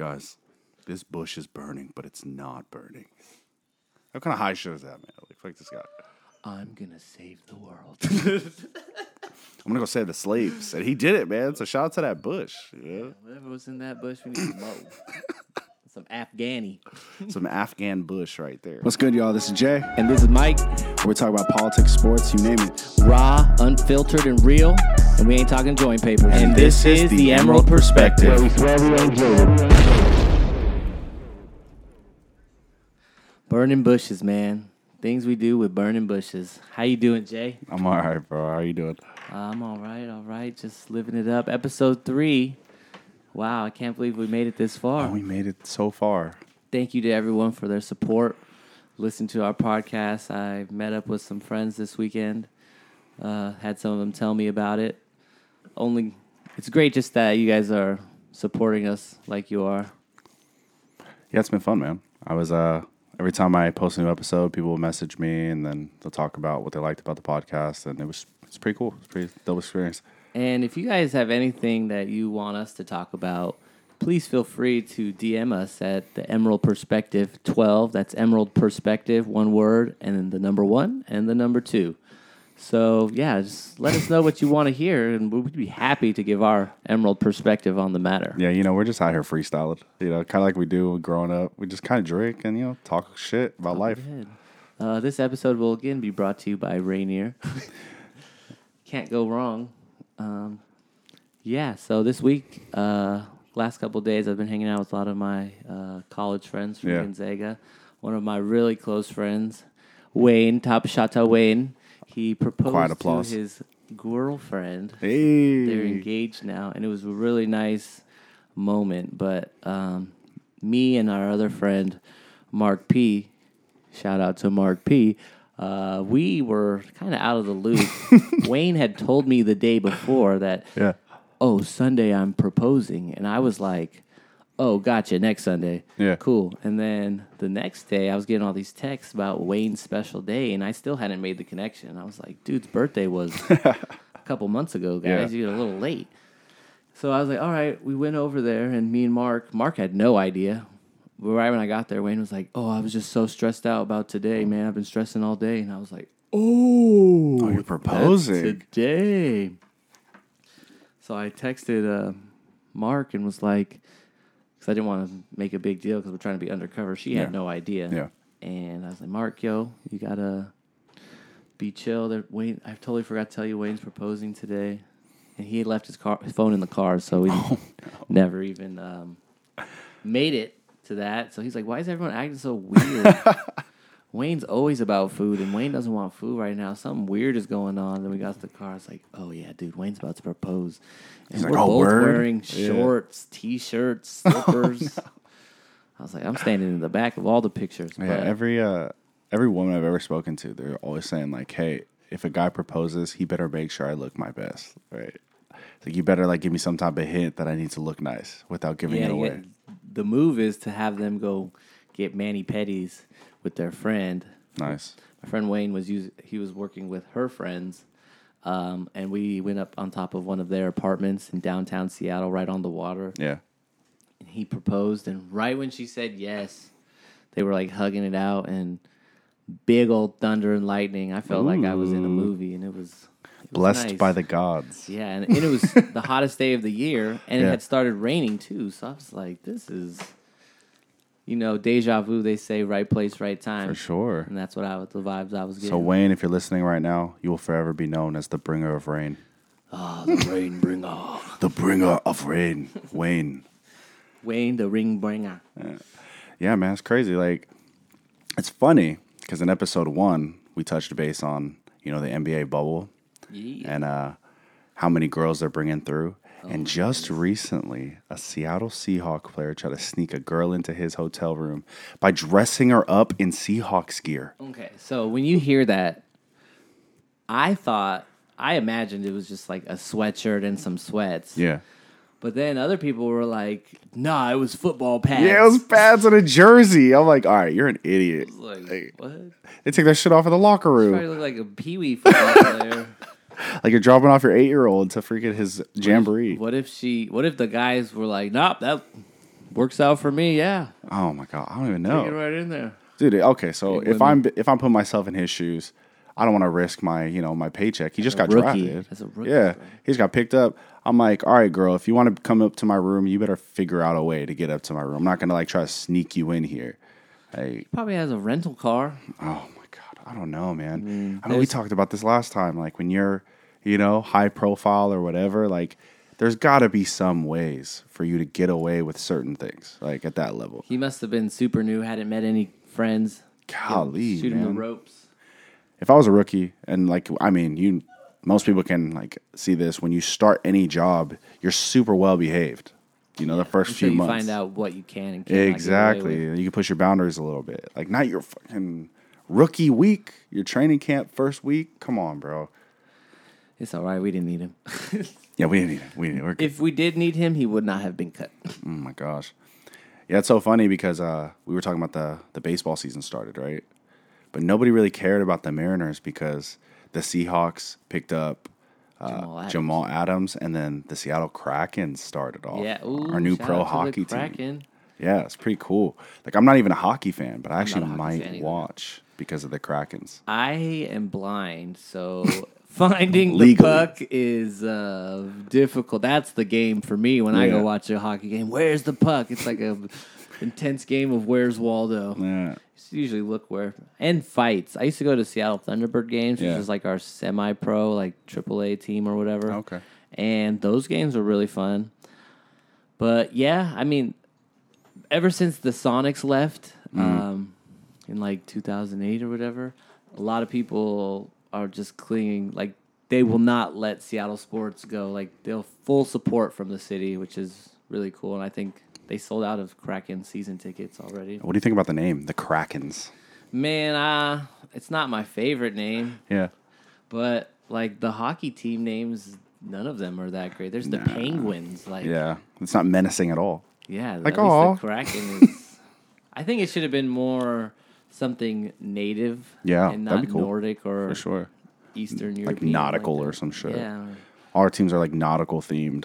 Guys, this bush is burning, but it's not burning. What kind of high shit is that, man? Like, fuck this guy. I'm gonna save the world. I'm gonna go save the slaves, and he did it, man. So shout out to that bush. Yeah. Whatever was in that bush, we need to mow. Some Afghani. Some Afghan bush right there. What's good, y'all? This is Jay. And this is Mike, We're talking about politics, sports, you name it. raw, unfiltered, and real. And we ain't talking joint papers. And, this is the Emerald Perspective. Burning bushes, man. Things we do with burning bushes. How you doing, Jay? I'm all right, bro. How you doing? I'm all right, all right. Just living it up. Episode three. Wow, I can't believe we made it this far. Oh, we made it so far. Thank you to everyone for their support. Listen to our podcast. I met up with some friends this weekend. Uh, had some of them tell me about it. Only, it's great just that you guys are supporting us like you are. Yeah, it's been fun, man. I was uh every time I post a new episode, people will message me and then they'll talk about what they liked about the podcast, and it was it's pretty cool. It's pretty dope experience. And if you guys have anything that you want us to talk about, please feel free to DM us at the Emerald Perspective 12. That's Emerald Perspective, one word, and then the number one and the number two. So, yeah, just let us know what you want to hear, and we'd be happy to give our Emerald perspective on the matter. Yeah, you know, we're just out here freestyling. You know, kind of like we do growing up. We just kind of drink and you know talk shit about life. Uh, this episode will again be brought to you by Rainier. Can't go wrong. Um, yeah, so this week, uh, last couple of days, I've been hanging out with a lot of my uh, college friends from Yeah. Gonzaga. One of my really close friends, Wayne, Top Shata Wayne, he proposed to his girlfriend. Hey, They're engaged now, and it was a really nice moment. But um, me and our other friend, Mark P, shout out to Mark P. Uh, we were kind of out of the loop. Wayne had told me the day before that, yeah, oh, Sunday I'm proposing, and I was like, oh, gotcha, next Sunday, Yeah. cool. And then the next day, I was getting all these texts about Wayne's special day, and I still hadn't made the connection. I was like, dude's birthday was a couple months ago, guys. Yeah. You're a little late. So I was like, all right, we went over there, and me and Mark, Mark had no idea. But right when I got there, Wayne was like, oh, I was just so stressed out about today, man. I've been stressing all day. And I was like, oh, Oh, you're proposing. today. So I texted uh, Mark and was like, because I didn't want to make a big deal because we're trying to be undercover. She had Yeah. no idea. Yeah. And I was like, Mark, yo, you gotta be chill. There, Wayne, I totally forgot to tell you, Wayne's proposing today, and he had left his car, his phone in the car, so we Oh, never even um, made it to that. So he's like, why is everyone acting so weird? Wayne's always about food, and Wayne doesn't want food right now. Something weird is going on. Then we got to the car. It's like, oh yeah, dude, Wayne's about to propose. And He's like, we're "Oh, both word?" wearing Yeah. shorts, t-shirts, slippers. I was like, I'm standing in the back of all the pictures. yeah. but Every uh, every woman I've ever spoken to, they're always saying like, "Hey, if a guy proposes, he better make sure I look my best." Right? It's like you better like give me some type of hint that I need to look nice without giving yeah, it away. get- the move is to have them go get mani pedis with their friend. Nice. My friend Wayne was us- he was working with her friends, um, and we went up on top of one of their apartments in downtown Seattle, right on the water. Yeah. And he proposed, and right when she said yes, they were like hugging it out, and big old thunder and lightning. I felt like I was in a movie, and it was, it Blessed nice. by the gods. Yeah, and, and it was the hottest day of the year, and it had started raining too. So I was like, "This is, you know, deja vu." They say, "Right place, right time," For sure. and that's what I the vibes I was getting. So Wayne, if you're listening right now, you will forever be known as the bringer of rain. oh, the rain bringer, The bringer of rain, Wayne. Wayne, the ring bringer. Yeah, man, it's crazy. Like, it's funny because in episode one we touched base on you know the NBA bubble Yeah. and uh, how many girls they're bringing through. And just recently, a Seattle Seahawk player tried to sneak a girl into his hotel room by dressing her up in Seahawks gear. Okay, so when you hear that, I thought I imagined it was just like a sweatshirt and some sweats. Yeah. But then other people were like, "Nah, it was football pads." Yeah, it was pads and a jersey. I'm like, all right, you're an idiot. Like, Like, what? they take their shit off in the locker room. Probably look like a pee wee football player. Like you're dropping off your eight year old to freaking his jamboree. What if she? What if the guys were like, "Nope, that Works out for me, yeah. Oh my god, I don't even Take know. it right in there. dude. Okay, so if I'm if I'm putting myself in his shoes, I don't want to risk my you know my paycheck. He just got rookie. drafted. As a rookie, yeah, bro. he's got picked up. I'm like, all right, girl, if you want to come up to my room, you better figure out a way to get up to my room. I'm not gonna like try to sneak you in here. Hey, Probably has a rental car. oh I don't know, man. I mean, we talked about this last time. Like when you're, you know, high profile or whatever, like. There's got to be some ways for you to get away with certain things, like at that level. He must have been super new, hadn't met any friends. Golly, Shoot him the man. ropes. if I was a rookie and like I mean you most people can like see this when you start any job you're super well behaved you know the first Until few you months find out what you can and can't. exactly you can push your boundaries a little bit like not your fucking rookie week your training camp first week come on bro It's all right. We didn't need him. yeah we didn't need him. we didn't we're good. if we did need him, he would not have been cut. oh my gosh yeah it's so funny because uh we were talking about the the baseball season started right but nobody really cared about the Mariners because the Seahawks picked up uh, Jamal Adams. Jamal Adams, and then the Seattle Kraken started off. Yeah, ooh, our new pro out to the hockey team. Yeah, it's pretty cool. Like I'm not even a hockey fan, but I actually might watch because of the Krakens. I am blind, so finding the Legally. puck is uh, difficult. That's the game for me when I Yeah. go watch a hockey game. Where's the puck? It's like a intense game of Where's Waldo. Yeah, Just usually look where and fights. I used to go to Seattle Thunderbird games, Yeah. which is like our semi-pro, like AAA team or whatever. Okay. and those games were really fun. But yeah, I mean, ever since the Sonics left Mm-hmm. um, in like 2008 or whatever, a lot of people are just clinging. Like they will not let Seattle sports go. Like they'll full support from the city, which is really cool. And I think they sold out of Kraken season tickets already. What do you think about the name, the Krakens? Man, uh, it's not my favorite name, Yeah, but like the hockey team names. None of them are that great. There's the Penguins, like yeah, it's not menacing at all. Yeah, Like, at least the Kraken is. I think it should have been more something native. Yeah, and that'd not be cool. Nordic or For sure. Eastern European, Like nautical that. or some shit. Yeah, our teams are like nautical themed.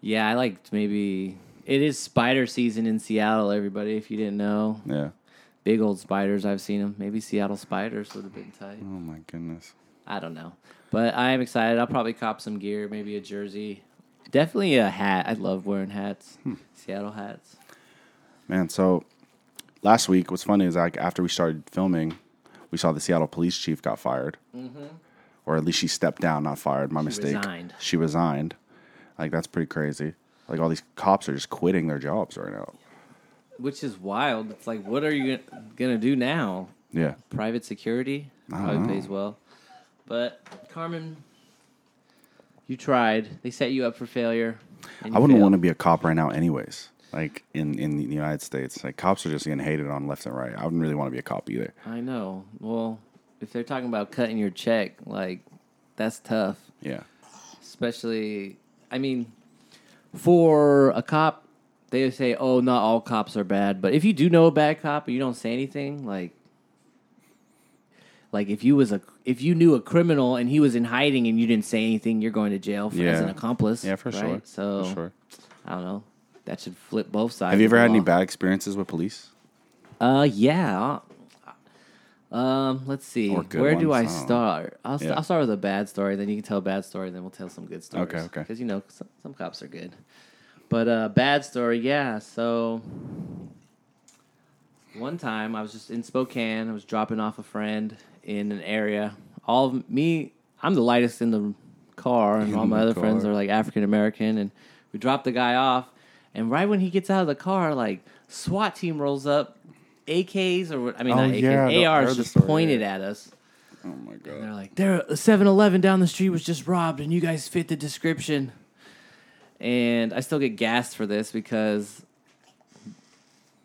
yeah. I liked maybe it is spider season in Seattle. Everybody, if you didn't know, Yeah. big old spiders. I've seen them. Maybe Seattle spiders would have been tight. Oh my goodness. I don't know, but I am excited. I'll probably cop some gear, maybe a jersey, definitely a hat. I love wearing hats, Hmm. Seattle hats. Man, so last week, what's funny is like after we started filming, we saw the Seattle police chief got fired, or at least she stepped down, not fired. My mistake. resigned. She resigned. Like that's pretty crazy. Like all these cops are just quitting their jobs right now. Which is wild. It's like, what are you gonna do now? Yeah, Private security probably know. pays well, but Carmen, you tried. They set you up for failure. I wouldn't want to be a cop right now, anyways. Like in in the United States, like cops are just getting hated on left and right. I wouldn't really want to be a cop either. I know. Well, if they're talking about cutting your check, like that's tough. Yeah, Especially, I mean, for a cop, they say, "Oh, not all cops are bad." But if you do know a bad cop and you don't say anything, like, like if you was a if you knew a criminal and he was in hiding and you didn't say anything, you're going to jail for, as an accomplice. yeah, for right? sure. So for sure. I don't know. That should flip both sides. Have you ever had any bad experiences with police? Uh, yeah. Um, let's see. Where do I I start? I'll, Yeah. I'll start with a bad story. Then you can tell a bad story. Then we'll tell some good stories. Okay, okay. Because you know some, some cops are good. But uh, bad story, yeah. So one time I was just in Spokane. I was dropping off a friend in an area. All of me, I'm the lightest in the car, and In all my the other friends are like African American. And we dropped the guy off, and right when he gets out of the car, like SWAT team rolls up, AKs or I mean Oh, not AKs, yeah, ARs just story, pointed yeah. at us. Oh my And they're god. like, "There, a uh, 7-Eleven down the street was just robbed, and you guys fit the description." And I still get gassed for this because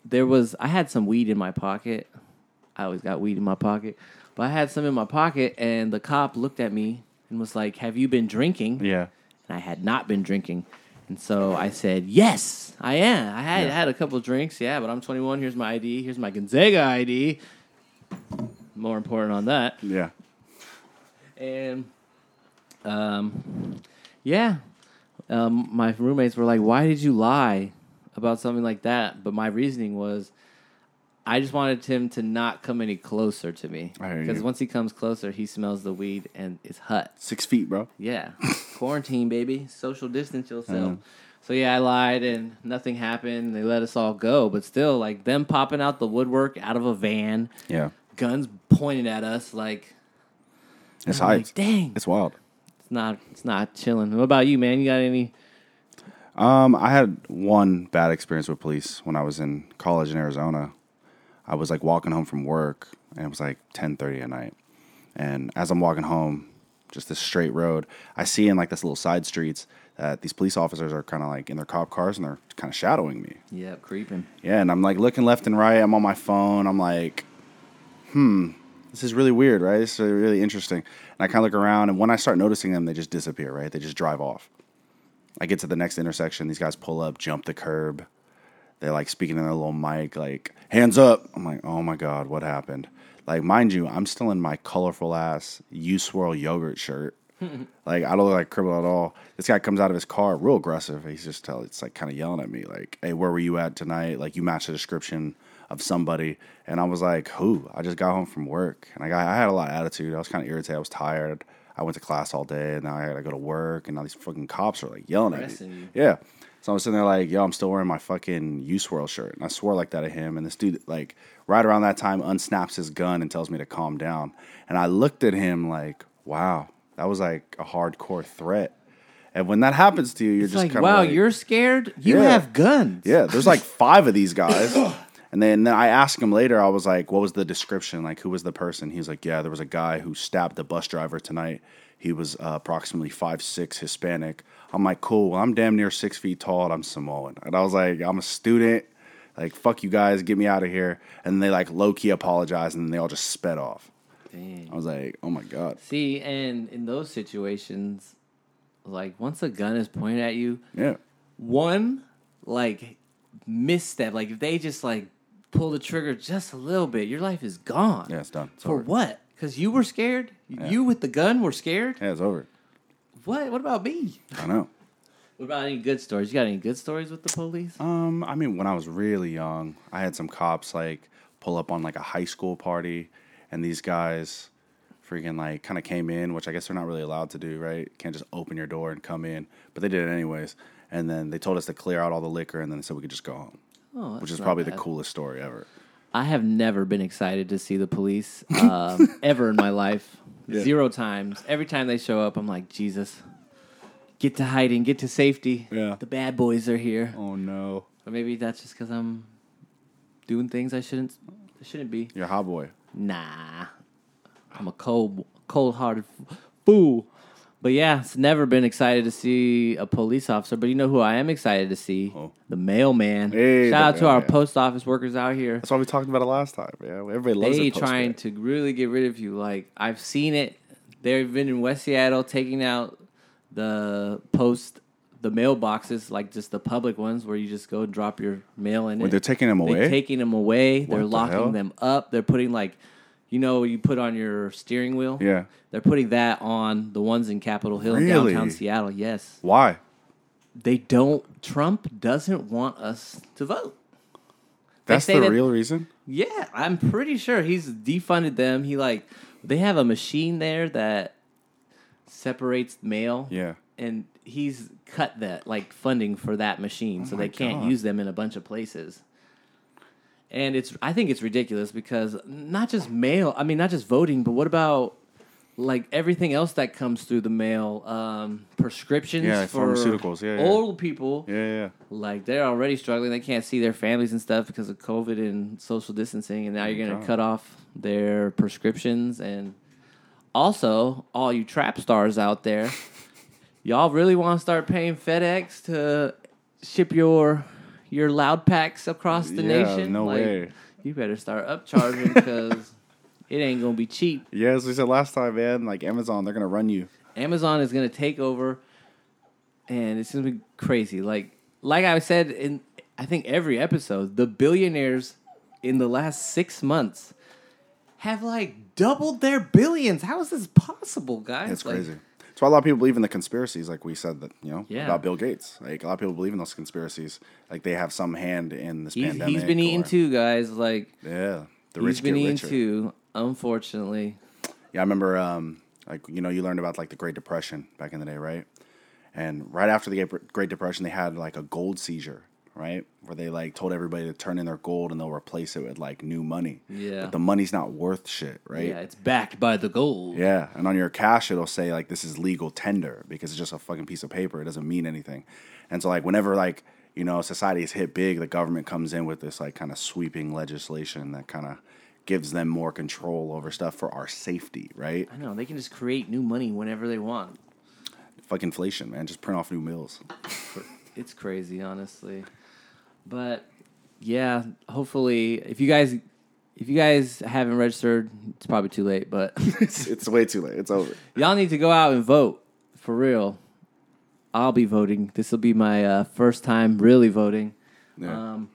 there was I had some weed in my pocket. I always got weed in my pocket, but I had some in my pocket, and the cop looked at me and was like, "Have you been drinking?" Yeah. and I had not been drinking. And so I said, "Yes, I am. I had Yeah. had a couple of drinks, yeah, but I'm 21. Here's my ID. Here's my Gonzaga ID. More important on that. Yeah. And um, yeah, um, my roommates were like, "Why did you lie about something like that. But my reasoning was, I just wanted him to not come any closer to me because once he comes closer, he smells the weed and it's hot. Six feet, bro. Yeah, quarantine, baby, social distance yourself. So yeah, I lied and nothing happened. They let us all go, but still, like them popping out the woodwork out of a van, Yeah. guns pointed at us, like It's hype. like, dang, It's wild. it's not, it's not chilling. What about you, man? You got any? Um, I had one bad experience with police when I was in college in Arizona. I was like walking home from work, and it was like ten thirty at night. And as I'm walking home, just this straight road, I see in like this little side streets that these police officers are kind of like in their cop cars and they're kind of shadowing me. Yeah, creeping. Yeah, and I'm like looking left and right. I'm on my phone. I'm like, hmm, this is really weird, right? This is really interesting. And I kind of look around, and when I start noticing them, they just disappear, right? They just drive off. I get to the next intersection. These guys pull up, jump the curb. They're like speaking in their little mic, like, hands up. I'm like, oh my God, what happened? Like, mind you, I'm still in my colorful ass U Swirl yogurt shirt. like, I don't look like a criminal at all. This guy comes out of his car, real aggressive. He's just tell it's like kind of yelling at me, like, hey, where were you at tonight? Like, you match the description of somebody. And I was like, who? I just got home from work. And I got, I had a lot of attitude. I was kind of irritated. I was tired. I went to class all day, and now I got to go to work, and now these fucking cops are like yelling at me. Yeah. So I'm sitting there like, yo, I'm still wearing my fucking U Swirl shirt. And I swore like that at him. And this dude, like, right around that time, unsnaps his gun and tells me to calm down. And I looked at him like, wow, that was like a hardcore threat. And when that happens to you, you're It's just like, kind of wow, like, you're scared. You Yeah. have guns. yeah, there's like five of these guys. And then, then I asked him later, I was like, what was the description? Like, who was the person? He was like, yeah, there was a guy who stabbed the bus driver tonight. He was uh, approximately five six Hispanic. I'm like, cool. Well, I'm damn near six feet tall and I'm Samoan. And I was like, I'm a student. Like, fuck you guys, get me out of here. And they like low key apologized and then they all just sped off. Dang. I was like, oh my God. See, and in those situations, like once a gun is pointed at you, Yeah. one like misstep, like if they just like pull the trigger just a little bit, your life is gone. Yeah, it's done. It's For over. what? Because you were scared. You with the gun were scared. Yeah, it's over. What? What about me? I know. What about any good stories? You got any good stories with the police? Um, I mean, when I was really young, I had some cops like pull up on like a high school party, and these guys freaking like kind of came in, which I guess they're not really allowed to do, right? Can't just open your door and come in, but they did it anyways. And then they told us to clear out all the liquor, and then they said we could just go home, Oh, which is probably the coolest story ever. I have never been excited to see the police um, ever in my life. Yeah. Zero times. Every time they show up, I'm like, Jesus, get to hiding, get to safety. Yeah. The bad boys are here. Oh no, Or maybe that's just because I'm doing things I shouldn't I shouldn't be. you're a hot boy. Nah, I'm a cold cold hearted fool. But yeah, it's never been excited to see a police officer. But you know who I am excited to see? Oh. The mailman. Hey, Shout out to our post office workers out here. That's why we talked about it last time. Yeah, everybody loves They trying to really get rid of you. Like I've seen it. They've been in West Seattle taking out the post, the mailboxes, like just the public ones where you just go and drop your mail in When it. they're taking them They're away. taking them away. They're the locking hell? them up. They're putting like, you know, you put on your steering wheel. yeah. They're putting that on the ones in Capitol Hill, in Really? downtown Seattle. Yes, Why? they don't. Trump doesn't want us to vote. That's the that- real reason. Yeah, I'm pretty sure he's defunded them. He like they have a machine there that separates mail. Yeah. And he's cut that like funding for that machine oh so Oh my they can't God. use them in a bunch of places. And it's I think it's ridiculous because not just mail, I mean not just voting, but what about like everything else that comes through the mail, um, prescriptions Yeah, for pharmaceuticals. Yeah, yeah. old people Yeah, yeah. like they're already struggling. They can't see their families and stuff because of COVID and social distancing, and now you're gonna cut off their prescriptions. And also, all you trap stars out there, y'all really want to start paying FedEx to ship your your loud packs across the Yeah, nation? no Like, way. You better start upcharging because it ain't gonna be cheap. Yeah, as we said last time, man. Like Amazon, they're gonna run you. Amazon is going to take over, and it's going to be crazy. Like like I said in I think every episode, the billionaires in the last six months have like doubled their billions. How is this possible, guys? It's Like, crazy. Why a lot of people believe in the conspiracies, like we said that you know Yeah. about Bill Gates. Like a lot of people believe in those conspiracies, like they have some hand in this He's, pandemic. he's been eating or- too, guys. Like Yeah, the he's rich been eating richer. too. Unfortunately, Yeah, I remember, um, like you know, you learned about like the Great Depression back in the day, right? And right after the Great Depression, they had like a gold seizure, right, where they like told everybody to turn in their gold and they'll replace it with like new money. Yeah. but the money's not worth shit, right? yeah, it's backed by the gold. Yeah, and on your cash it'll say like this is legal tender because it's just a fucking piece of paper. It doesn't mean anything. And so like whenever like you know society is hit big, the government comes in with this like kind of sweeping legislation that kind of gives them more control over stuff for our safety, right? I know they can just create new money whenever they want. Fuck inflation, man. Just print off new mills. It's crazy, honestly. But yeah, hopefully, if you guys if you guys haven't registered, it's probably too late. But it's, it's way too late. It's over. y'all need to go out and vote for real. I'll be voting. This will be my uh, first time really voting. Yeah. Um,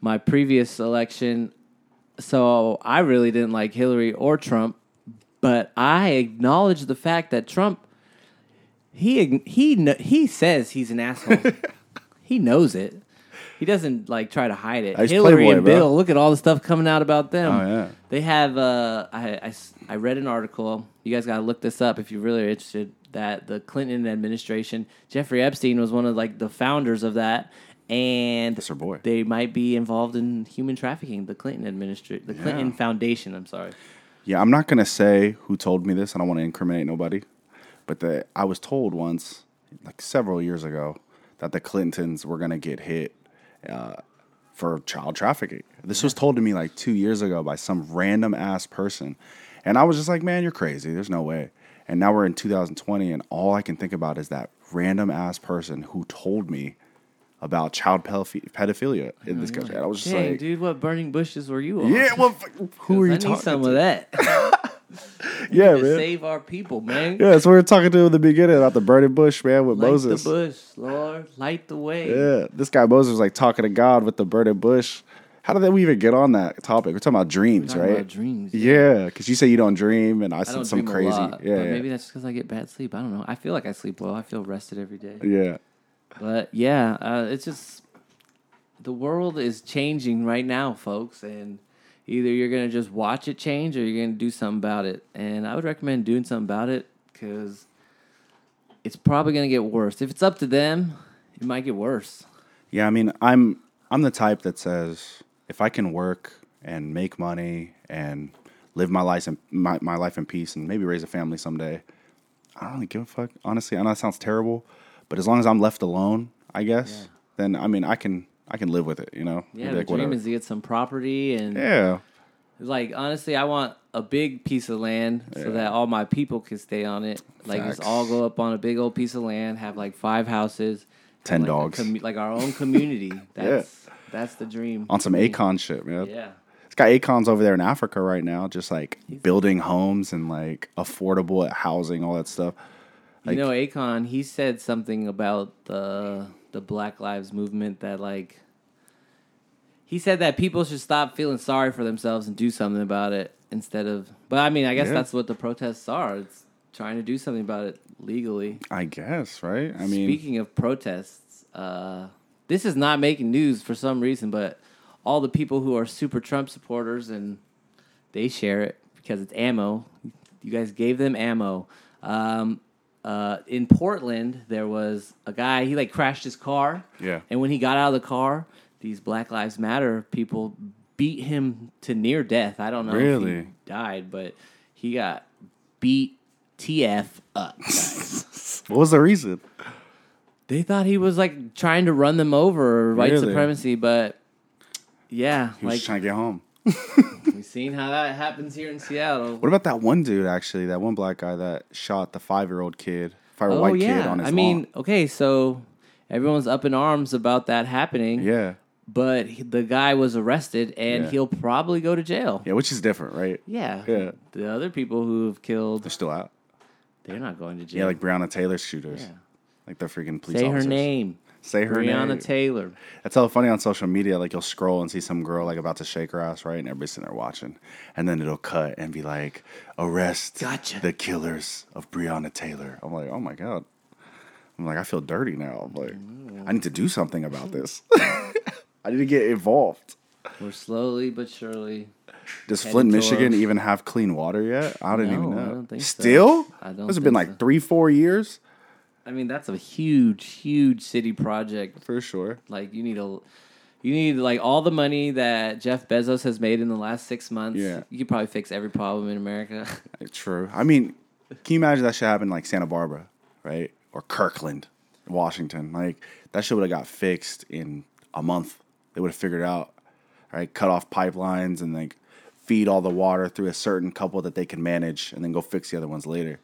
my previous election, so I really didn't like Hillary or Trump, but I acknowledge the fact that Trump he he he says he's an asshole. he knows it. He doesn't like try to hide it. Uh, he's Hillary Playboy, and bro. Bill, look at all the stuff coming out about them. Oh, yeah. They have. Uh, I, I I read an article. You guys got to look this up if you really are interested. That the Clinton administration, Jeffrey Epstein was one of like the founders of that, and That's our boy. they might be involved in human trafficking. The Clinton administration, the Clinton Yeah. Foundation. I'm sorry. Yeah, I'm not gonna say who told me this. I don't want to incriminate nobody, but the, I was told once, like several years ago, that the Clintons were gonna get hit uh, for child trafficking. This was told to me like two years ago by some random ass person, and I was just like, "Man, you're crazy. There's no way." And now we're in 2020, and all I can think about is that random ass person who told me about child pedophilia in this country. And I was just Dang, like, dude, what burning bushes were you on? "Yeah, well, who are I you need talking some to?" of that. yeah, to man. save our people, man. Yeah, that's what we were talking to in the beginning about the burning bush, man, with Light Moses. the bush, Lord. Light the way. Yeah, this guy Moses was like talking to God with the burning bush. How did we even get on that topic? We're talking about dreams, Talking right? about dreams. Yeah, because you say you don't dream, and I I said some crazy. lot, yeah, but yeah, maybe that's because I get bad sleep. I don't know. I feel like I sleep well. I feel rested every day. yeah. But yeah, uh, it's just the world is changing right now, folks, and either you're gonna just watch it change or you're gonna do something about it. And I would recommend doing something about it because it's probably gonna get worse. If it's up to them, it might get worse. Yeah, I mean, I'm I'm the type that says if I can work and make money and live my life in my, my life in peace and maybe raise a family someday, I don't really give a fuck. Honestly, I know that sounds terrible, but as long as I'm left alone, I guess, then I mean, I can I can live with it. You know? Yeah, Be the like, dream whatever. is to get some property and yeah. like honestly, I want a big piece of land so that all my people can stay on it. Like just Facts. all go up on a big old piece of land, have like five houses, Ten like dogs. commu- like our own community. That's that's the dream. on some me. Shit, man. Yeah. It's got Akon's over there in Africa right now, just like building homes and like affordable housing, all that stuff. Like- you know, Akon, he said something about the the Black Lives movement that like he said that people should stop feeling sorry for themselves and do something about it instead of but I mean, I guess Yeah. that's what the protests are. It's trying to do something about it legally. I guess, right? I mean, Speaking of protests, uh, this is not making news for some reason, but all the people who are super Trump supporters and they share it because it's ammo. You guys gave them ammo. Um, uh, in Portland, there was a guy. He like crashed his car. Yeah. And when he got out of the car, these Black Lives Matter people beat him to near death. I don't know if Really? he died, but he got beat TF up. what was the reason? They thought he was like trying to run them over or white Really? supremacy, but yeah, He was like trying to get home. we've seen how that happens here in Seattle. What about that one dude, actually, that one black guy that shot the five year old kid, five Oh white kid yeah, on his I mean, okay, so everyone's up in arms about that happening. Yeah. but he- the guy was arrested and Yeah. he'll probably go to jail. Yeah, which is different, right? Yeah, Yeah. The other people who have killed, They're still out. they're not going to jail. Yeah, like Breonna Taylor shooters. Yeah. Like the freaking police say officers. her name. Say her Breonna name. Breonna Taylor. That's so funny on social media. Like you'll scroll and see some girl like about to shake her ass, right? And everybody's sitting there watching, and then it'll cut and be like, "Arrest Gotcha. the killers of Breonna Taylor." I'm like, oh my god. I'm like, I feel dirty now. I'm like, I need to do something about this. I need to get involved. We're slowly but surely. Does Flint, Michigan even have clean water yet? I didn't even know. I don't think so. Still? I don't This has been like so. three, four years I mean, that's a huge, huge city project. for sure. Like you need a, you need like all the money that Jeff Bezos has made in the last six months. Yeah. you could probably fix every problem in America. Uh, true. I mean, can you imagine that shit happened like Santa Barbara, right? Or Kirkland, Washington. Like that shit would have got fixed in a month. They would have figured out, right? Cut off pipelines and like feed all the water through a certain couple that they can manage, and then go fix the other ones later.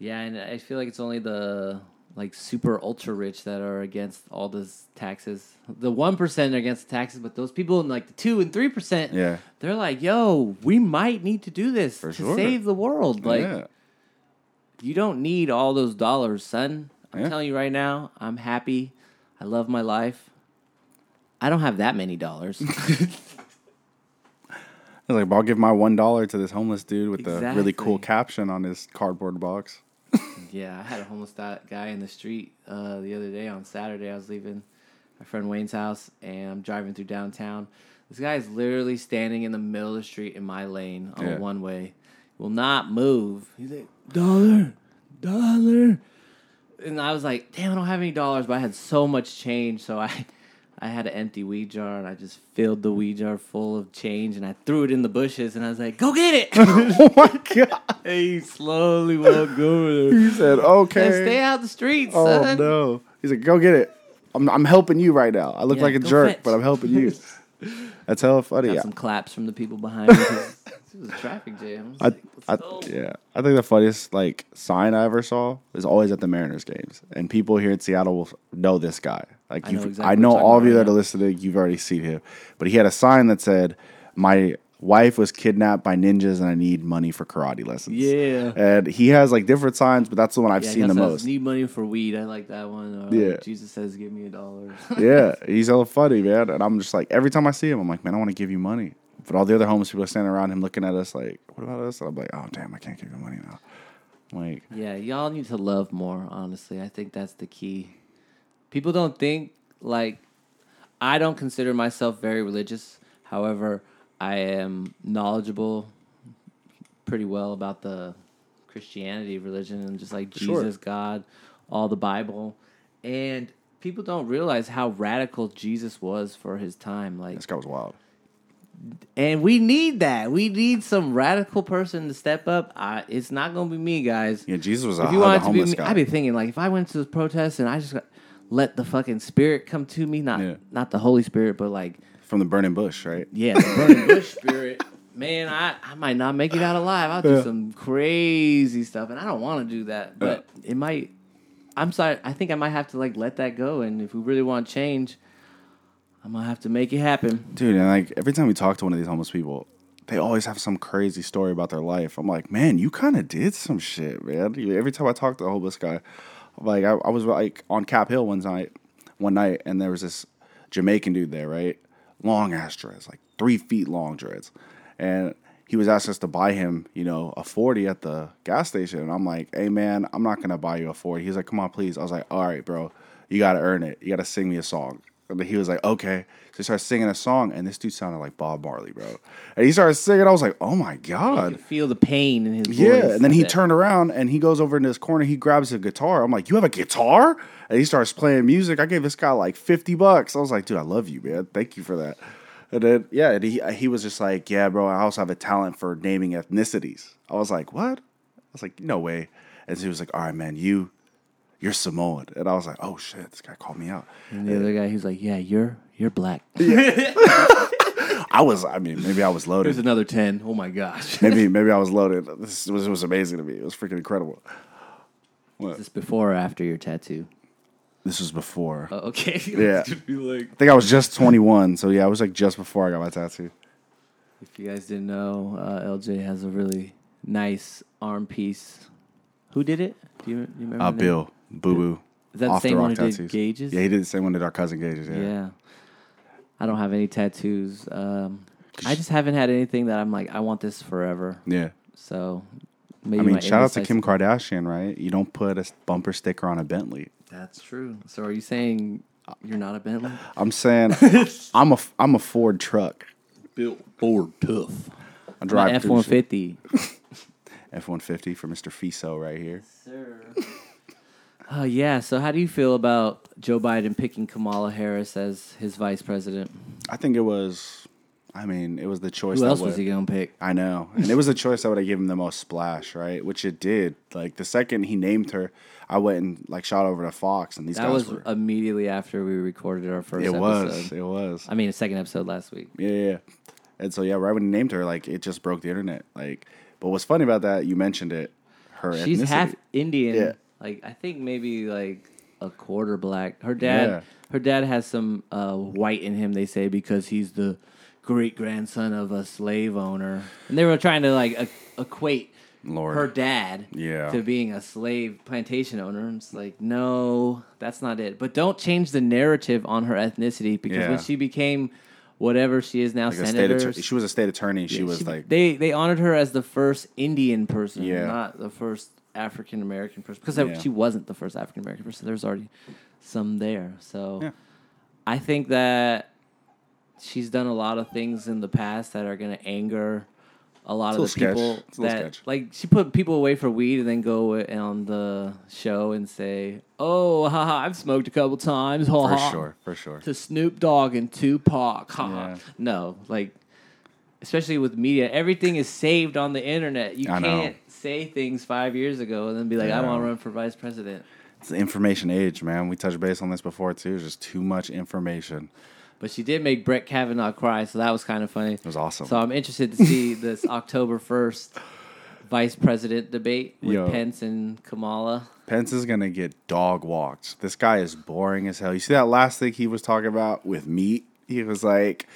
yeah, and I feel like it's only the like super ultra rich that are against all this taxes. The one percent are against the taxes, but those people in like the two and three percent, Yeah. they're like, "Yo, we might need to do this For to sure. save the world." Like, yeah. you don't need all those dollars, son. I'm Yeah. telling you right now, I'm happy. I love my life. I don't have that many dollars. I was like, but I'll give my one dollar to this homeless dude with the really cool caption on his cardboard box. Yeah, I had a homeless guy in the street uh, the other day on Saturday. I was leaving my friend Wayne's house and I'm driving through downtown. This guy is literally standing in the middle of the street in my lane on Yeah. a one way. Will not move. He's like, dollar, dollar. And I was like, damn, I don't have any dollars, but I had so much change. So I, I had an empty weed jar and I just filled the weed jar full of change and I threw it in the bushes and I was like, go get it. oh my god! and he slowly walked over there. He said, "Okay." And stay out the streets, Oh son. no! He's like, "Go get it." I'm I'm helping you right now. I look Yeah, like a jerk, fetch. but I'm helping you. That's hella funny. Got Yeah. some claps from the people behind me. It was a traffic jam. I I, like, I, yeah, I think the funniest like sign I ever saw is always at the Mariners games, and people here in Seattle will know this guy. Like I know I know all of you that are listening. You've already seen him, but he had a sign that said, "My wife was kidnapped by ninjas, and I need money for karate lessons." Yeah. and he has like different signs, but that's the one I've Yeah, seen the most. Need money for weed. I like that one. Or, Yeah. like, Jesus says, "Give me a dollar." yeah, he's hella funny, man. And I'm just like, every time I see him, I'm like, man, I want to give you money. But all the other homeless people are standing around him looking at us like, what about us? And I'm like, oh, damn, I can't give you money now. Like, yeah, y'all need to love more. Honestly, I think that's the key. People don't think like I don't consider myself very religious. However, I am knowledgeable pretty well about the Christianity religion and just like Sure. Jesus, God, all the Bible. And people don't realize how radical Jesus was for his time. Like this guy was wild. and we need that. We need some radical person to step up. I, it's not going to be me, guys. Yeah, Jesus was a, if you the want to be me, guy. I'd be thinking like if I went to this protest and I just got, let the fucking spirit come to me, not Yeah. not the Holy Spirit, but like From the burning bush, right? yeah, the burning bush spirit. Man, I, I might not make it out alive. I'll do Yeah. some crazy stuff, and I don't want to do that. But it might. I'm sorry. I think I might have to like let that go. And if we really want change, I'm gonna have to make it happen. Dude, and like every time we talk to one of these homeless people, they always have some crazy story about their life. I'm like, man, you kind of did some shit, man. Every time I talk to a homeless guy, like I, I was like on Cap Hill one night, one night, and there was this Jamaican dude there, right? Long ass dreads, like three feet long dreads, and he was asking us to buy him, you know, a forty at the gas station, and I'm like, hey man, I'm not gonna buy you a forty. He's like, come on, please. I was like, all right, bro, you gotta earn it. You gotta sing me a song. And he was like, okay. So he started singing a song, and this dude sounded like Bob Marley, bro. And he started singing. I was like, oh my god. feel the pain in his voice. Yeah, and then he turned around and he goes over in this corner. He grabs a guitar. I'm like, "You have a guitar?" And he starts playing music. I gave this guy like fifty bucks. I was like, "Dude, I love you, man. Thank you for that." And then yeah, and he he was just like, "Yeah, bro. I also have a talent for naming ethnicities." I was like, "What?" I was like, "No way." And so he was like, "All right, man. You you're Samoan." And I was like, "Oh shit, this guy called me out." And the other guy, he's like, "Yeah, you're you're black." I was. I mean, maybe I was loaded. There's another ten. Oh my gosh! maybe maybe I was loaded. This was it was amazing to me. It was freaking incredible. Is this before or after your tattoo? This was before. Oh, okay. Yeah. Like- I think I was just 21, so yeah, I was like just before I got my tattoo. if you guys didn't know, uh, LJ has a really nice arm piece. Who did it? Do you, do you remember? Uh? Bill, Boo Boo, Is that the off same the one rock who did tattoos. Yeah, he did the same one that our cousin Gages. Yeah. Yeah. I don't have any tattoos. Um, I just haven't had anything that I'm like, I want this forever. Yeah. So maybe I mean, my shout out to Kim Kardashian, right? You don't put a bumper sticker on a Bentley. That's true. So are you saying you're not a Bentley? I'm saying I'm a I'm a Ford truck. Built Ford tough. I My drive F one fifty. F one fifty for Mr. Fiso right here. Sir. Uh, yeah. So how do you feel about Joe Biden picking Kamala Harris as his vice president? I think it was. I mean, it was the choice. Who that else would- was he gonna pick? I know, and it was a choice that would have given him the most splash, right? Which it did. Like the second he named her, I went and like shot over to Fox, and these guys. That guys was were. immediately after we recorded our first. it episode. was. It was. I mean, a second episode last week. Yeah, yeah. yeah. And so yeah, right when he named her, like it just broke the internet. Like, but what's funny about that? You mentioned it. Her She's ethnicity. half Indian. Yeah. Like I think maybe like a quarter black. Her dad. Yeah. Her dad has some uh, white in him. They say because he's the great grandson of a slave owner, and they were trying to like e- equate Lord. her dad Yeah. to being a slave plantation owner. And it's like, no, that's not it. But don't change the narrative on her ethnicity because Yeah. when she became whatever she is now, like a state senator. attorney. She was a state attorney. She was she- like, they they honored her as the first Indian person, Yeah. not the first African American person, because Yeah. she wasn't the first African American person. There's already some there, so Yeah. I think that she's done a lot of things in the past that are going to anger a lot It's of the people that like she put people away for weed and then go on the show and say, "Oh, haha, I've smoked a couple times." Ha, for ha." sure, for sure. to Snoop Dogg and Tupac. Ha. Yeah. No, like especially with media, everything is saved on the internet. You I can't say things five years ago and then be like, "I want to run for vice president." It's the information age, man. We touched base on this before too. It's just too much information. But she did make Brett Kavanaugh cry, so that was kind of funny. It was awesome. So I'm interested to see this October first vice president debate with Yo. Pence and Kamala. Pence is gonna get dog walked. This guy is boring as hell. You see that last thing he was talking about with meat? He was like,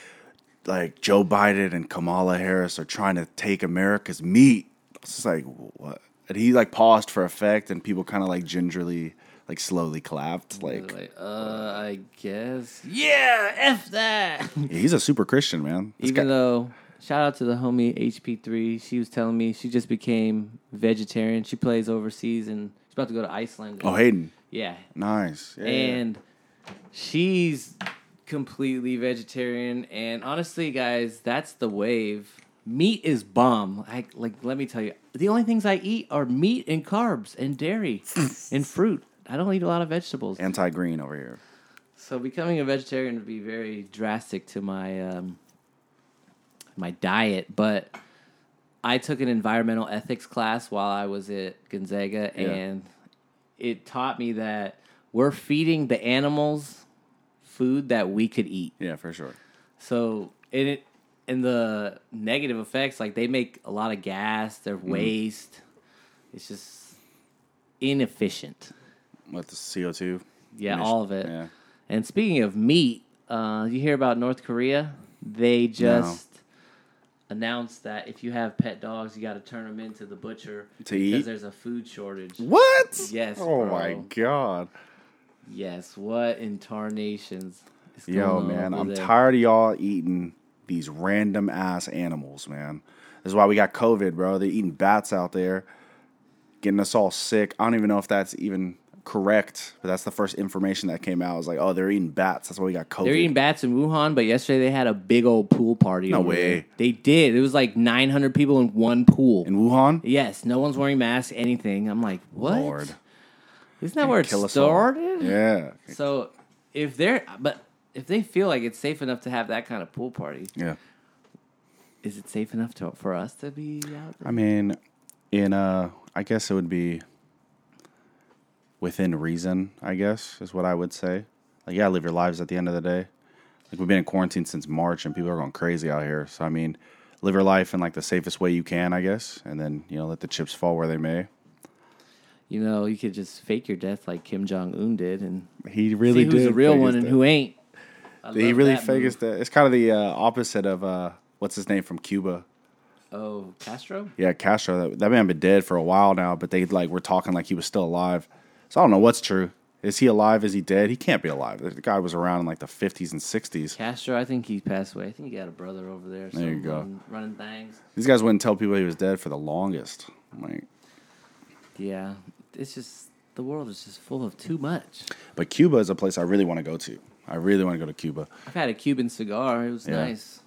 like Joe Biden and Kamala Harris are trying to take America's meat. It's like what? And he like paused for effect, and people kind of like gingerly, like slowly clapped. Like Like, uh, I guess. Yeah, f that. he's a super Christian man. This Even guy- though, shout out to the homie HP3. She was telling me she just became vegetarian. She plays overseas and she's about to go to Iceland. oh Hayden, yeah. nice. Yeah, yeah. And she's completely vegetarian. And honestly, guys, that's the wave. Meat is bomb. Like, like, let me tell you, the only things I eat are meat and carbs and dairy and fruit. I don't eat a lot of vegetables. anti green over here. So becoming a vegetarian would be very drastic to my um, my diet, but I took an environmental ethics class while I was at Gonzaga, Yeah. and it taught me that we're feeding the animals food that we could eat. Yeah, for sure. So in it, in the negative effects, like they make a lot of gas, they're waste. It's just inefficient. With the CO two. Yeah, all of it. Yeah. And speaking of meat, uh, you hear about North Korea? They just announced that if you have pet dogs, you got to turn them into the butcher To because eat? there's a food shortage. What? Yes, Oh bro. my god. Yes, what in tarnations? is going Yo, man, I'm there? tired of y'all eating these random ass animals, man. This is why we got COVID, bro. They're eating bats out there, getting us all sick. I don't even know if that's even correct, but that's the first information that came out. I was like, oh, they're eating bats. That's why we got COVID. They're eating bats in Wuhan, but yesterday they had a big old pool party. No way. there. They did. It was like 900 people in one pool. in Wuhan. yes, no one's wearing masks, anything. I'm like, what? Lord, Isn't that where it kill us all. started? Yeah, So if they're but if they feel like it's safe enough to have that kind of pool party, yeah. is it safe enough to, for us to be out there? I mean, in uh, I guess it would be within reason. I guess is what I would say. Like, yeah, live your lives at the end of the day. Like we've been in quarantine since March, and people are going crazy out here. So I mean, live your life in like the safest way you can, I guess, and then you know let the chips fall where they may. You know, you could just fake your death like Kim Jong Un did, and He really see who's did. the real one and death. who ain't. I He really that his death. It's kind of the uh, opposite of uh, what's his name from Cuba. Oh, Castro. Yeah, Castro. That, that man been dead for a while now, but they like were talking like he was still alive. So I don't know what's true. Is he alive? Is he dead? He can't be alive. The guy was around in like the 50s and 60s. Castro, I think he passed away. I think he got a brother over there. There you go. Running, running things. These guys wouldn't tell people he was dead for the longest. I'm like, Yeah, it's just the world is just full of too much. but Cuba is a place I really want to go to. I really want to go to Cuba. I've had a Cuban cigar. It was Yeah. nice.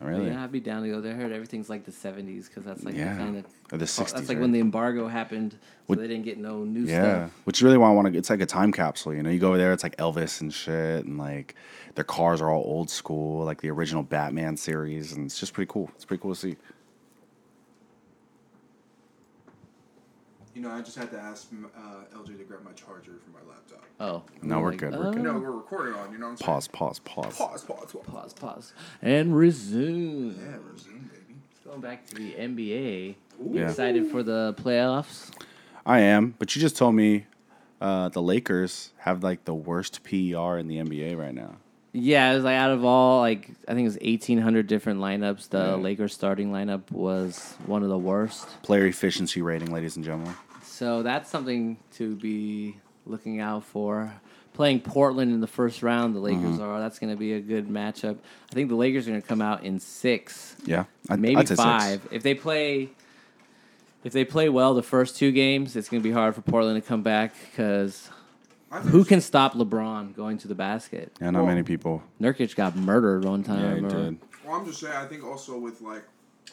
Really? Yeah, I'd be down to go there. I heard everything's like the '70s because that's like Yeah. the kind of Or the 60s. That's like right? when the embargo happened, so Would- they didn't get no new Yeah, stuff. which really why I want to. It's like a time capsule, you know. You go over there, it's like Elvis and shit, and like their cars are all old school, like the original Batman series, and it's just pretty cool. It's pretty cool to see. You know, I just had to ask uh, LJ to grab my charger for my laptop. Oh, No, we're like, good, we're oh. good. No, we're recording on. You know what I'm saying? Pause, pause, pause. Pause. Pause. Pause. Pause, pause, and resume. Yeah, resume, baby. Going back to the NBA. Yeah. Excited for the playoffs? I am, but you just told me uh, the Lakers have like the worst PER in the NBA right now. Yeah, it was like out of all like I think it was eighteen hundred different lineups. The. Lakers starting lineup was one of the worst. Player efficiency rating, ladies and gentlemen. So that's something to be looking out for. Playing Portland in the first round, the Lakers mm-hmm. are. That's going to be a good matchup. I think the Lakers are going to come out in six, Yeah, I'd, maybe I'd say six. five. If they play, if they play well the first two games, it's going to be hard for Portland to come back because who can stop LeBron going to the basket? Yeah, not many people. Nurkic got murdered one time. Yeah, he or- did. Well, I'm just saying. I think also with like,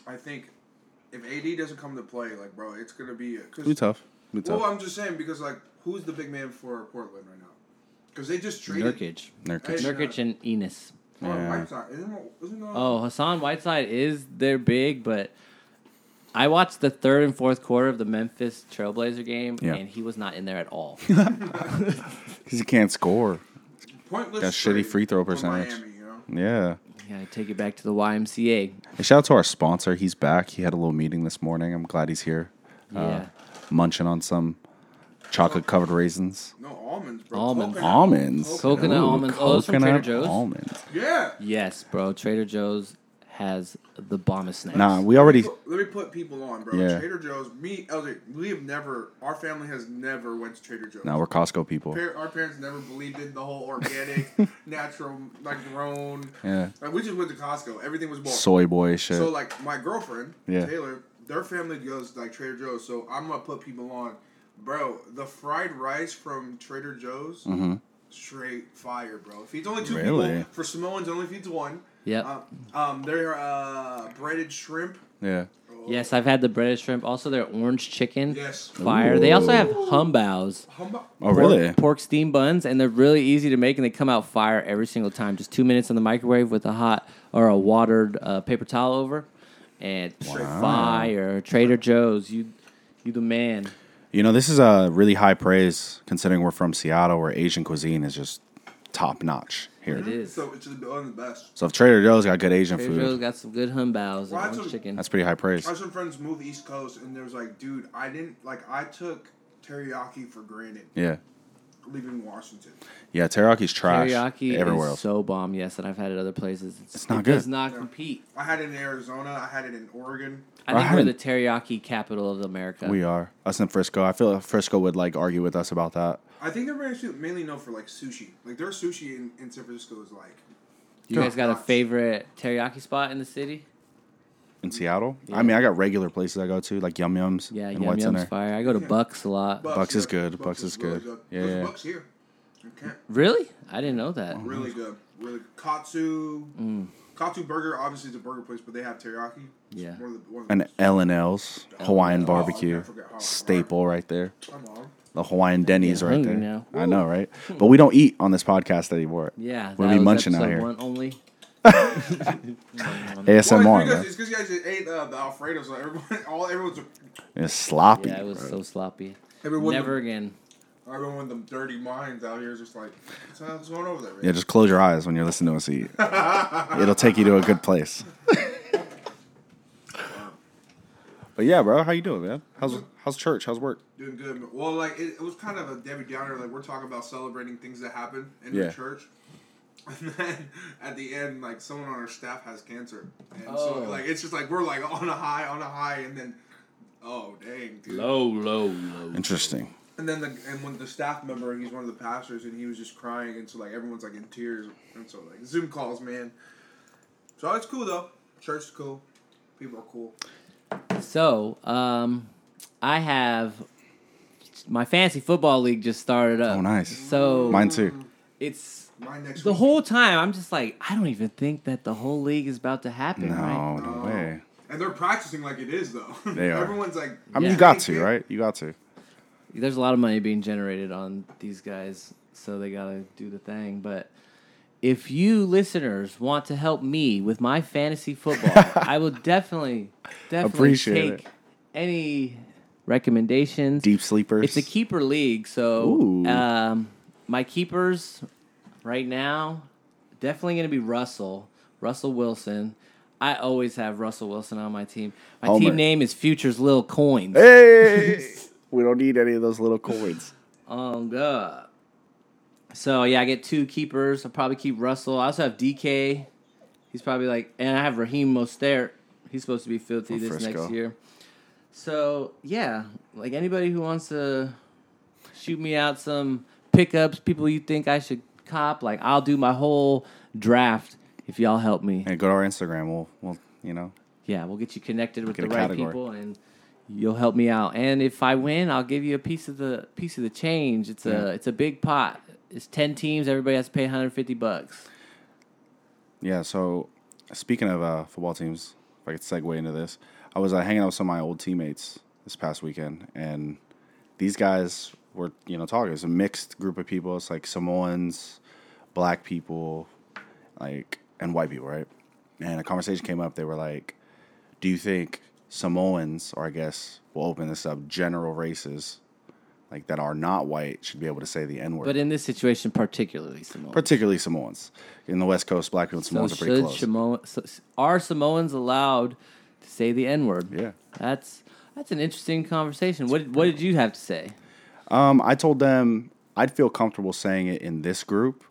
I think if AD doesn't come to play, like, bro, it's gonna be cause, Be tough. Be tough. Well. I'm just saying because like, who's the big man for Portland right now? Because they just traded. Nurkic, Nurkic. Hey, Nurkic, and Enos. Oh, Yeah. Whiteside. Isn't, isn't, Oh, Hassan Whiteside is their big, but I watched the third and fourth quarter of the Memphis Trailblazer game, Yeah. and he was not in there at all. Because he can't score. pointless. That shitty free throw percentage. Miami, you know? Yeah. yeah, I take it back to the YMCA. Hey, shout out to our sponsor. He's back. He had a little meeting this morning. I'm glad he's here. Uh, Yeah. munching on some chocolate covered raisins. No almonds, bro. Almonds. Coconut. Almonds. Coconut Ooh, almonds. Oh, those from Trader coconut Joe's? Almonds. Yeah. Yes, bro. Trader Joe's has the bombest snacks. Nah, we already. Let me put people on, bro. Yeah. Trader Joe's. Me, LJ, we have never. Our family has never went to Trader Joe's. No, we're Costco people. Our parents never believed in the whole organic, natural, like grown. Yeah. Like we just went to Costco. Everything was bought. Soy boy shit. So like my girlfriend, Yeah. Taylor, their family goes like Trader Joe's. So I'm gonna put people on, bro. The fried rice from Trader Joe's, mm-hmm. Straight fire, bro. It feeds only two. Really? people. For Samoans, only feeds one. Yep. Um, um, their uh, breaded shrimp. yeah. yes, I've had the breaded shrimp. Also, their orange chicken. Yes. Fire. They also have humbaos. Humba- Oh, really? Pork, pork steam buns, and they're really easy to make, and they come out fire every single time. Just two minutes in the microwave with a hot or a watered uh, paper towel over, and fire. Trader Joe's, you, you the man. You know, this is a really high praise considering we're from Seattle, where Asian cuisine is just top notch here. It is. So it's just one the best. So if Trader Joe's got good Asian Trader food, Joe's got some good humbaos and Well, orange that's chicken. that's pretty high praise. I had some friends move the East Coast, and there was like, dude, I didn't like. I took teriyaki for granted Yeah. leaving Washington. Yeah, teriyaki's trash Teriyaki everywhere is else. so bomb. Yes, and I've had it other places. It's not it good. Does not compete. I had it in Arizona. I had it in Oregon. I I think we're the teriyaki capital of America. we are. Us in Frisco. I feel like Frisco would like argue with us about that. I think they're mainly mainly known for like sushi. Like their sushi in, in San Francisco is like you guys got a favorite teriyaki spot in the city? In Seattle? Yeah. I mean, I got regular places I go to, like Yum Yums Yeah, and Yum White Yum's Center. fire. I go to Bucks a lot. Bucks is good. Bucks is really good. There's Yeah, yeah. Bucks here. Okay. Really? I didn't know that. Really good. Really good. Katsu. Mm. Katsu Burger obviously is a burger place, but they have teriyaki. It's Yeah. One of the, one of the And. L and L's Hawaiian Oh, barbecue I staple right there. Come on. The Hawaiian Denny's Yeah, right hungry there. now. I know, right? But we don't eat on this podcast anymore. Yeah, We'll that be was munching out episode here. One only. ASMR, well, man. it's because you guys ate uh, the Alfredo, so everyone, all everyone's, It's sloppy. Yeah, it was bro. so sloppy. everyone, Never again. Everyone with them dirty minds out here is just like, what's, what's going over there? man?" Yeah, just close your eyes when you're listening to us eat. It'll take you to a good place. but yeah, bro, how you doing, man? How's how's church? How's work? Doing good. Well, like it, it was kind of a Debbie Downer. Like we're talking about celebrating things that happen in Yeah. the church, and then at the end, like someone on our staff has cancer, and Oh. so like it's just like we're like on a high, on a high, and then oh dang, dude. Low, low, low. Interesting. And then the and when the staff member, he's one of the pastors, and he was just crying, and so like everyone's like in tears, and so like Zoom calls, man. So it's cool though. Church is cool. People are cool. So, um, I have my fantasy football league just started up. Oh, nice. So Mine too. it's My next the week- whole time I'm just like, I don't even think that the whole league is about to happen. No, right? no way. And they're practicing like it is though. They are. Everyone's like. I mean, Yeah. you got to, right? You got to. There's a lot of money being generated on these guys, so they gotta do the thing. But if you listeners want to help me with my fantasy football, I will definitely, definitely Appreciate take any recommendations. Deep sleepers. It's a keeper league, so Ooh. um, my keepers right now definitely going to be Russell, Russell Wilson. I always have Russell Wilson on my team. My Homer. team name is Futures Lil Coins. Hey, we don't need any of those little coins. Oh god. So yeah, I get two keepers. I'll probably keep Russell. I also have DK. He's probably like, and I have Raheem Mostert. He's supposed to be filthy From this Frisco. next year. So yeah, like anybody who wants to shoot me out some pickups, people you think I should cop, like I'll do my whole draft if y'all help me. Hey, go to our Instagram. We'll, we'll, you know, Yeah, we'll get you connected with Get the right category. people, and you'll help me out. And if I win, I'll give you a piece of the piece of the change. It's Yeah. a it's a big pot. It's ten teams. Everybody has to pay 150 bucks. Yeah, so speaking of uh, football teams, if I could segue into this, I was uh, hanging out with some of my old teammates this past weekend, and these guys were, you know, talking. It's a mixed group of people. It's like Samoans, black people, like, and white people, right? And a conversation came up. They were like, "Do you think Samoans, or I guess we'll open this up, general races, like that are not white, should be able to say the N word?" But in this situation, particularly Samoans. particularly Samoans. In the West Coast, black people and so Samoans are pretty close. Samo- so, are Samoans allowed to say the N word? yeah. That's that's an interesting conversation. What what did you have to say? Um, I told them I'd feel comfortable saying it in this group,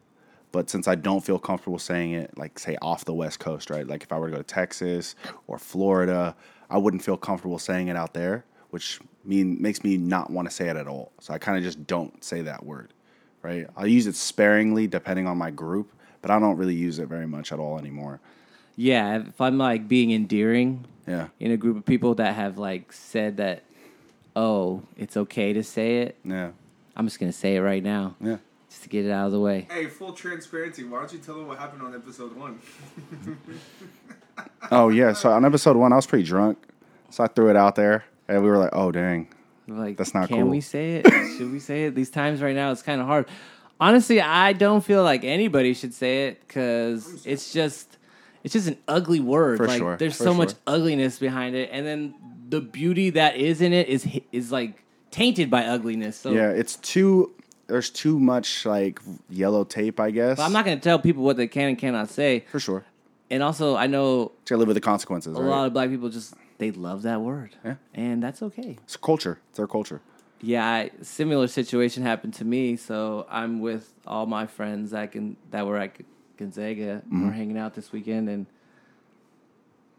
but since I don't feel comfortable saying it, like say off the West Coast, right? Like if I were to go to Texas or Florida, I wouldn't feel comfortable saying it out there, which mean makes me not want to say it at all. So I kind of just don't say that word, right? I'll use it sparingly depending on my group, but I don't really use it very much at all anymore. Yeah, if I'm like being endearing Yeah, in a group of people that have like said that, oh, it's okay to say it. yeah, I'm just gonna say it right now, yeah. just to get it out of the way. Hey, full transparency. Why don't you tell them what happened on episode one? Oh yeah. So on episode one, I was pretty drunk, so I threw it out there, and we were like, "Oh dang, Like, That's not can cool. we say it? should we say it? These times right now, it's kind of hard. Honestly, I don't feel like anybody should say it because it's just, it's just an ugly word. For like, sure, there's for so much ugliness behind it, and then the beauty that is in it is is like tainted by ugliness. So Yeah, it's too. There's too much like yellow tape, I guess. but I'm not gonna tell people what they can and cannot say. for sure. And also, I know To live with the consequences. a right? lot of black people just they love that word, Yeah. and that's okay. It's culture. It's their culture. Yeah, I, similar situation happened to me. So I'm with all my friends that can that were at Gonzaga. Mm-hmm. We're hanging out this weekend, and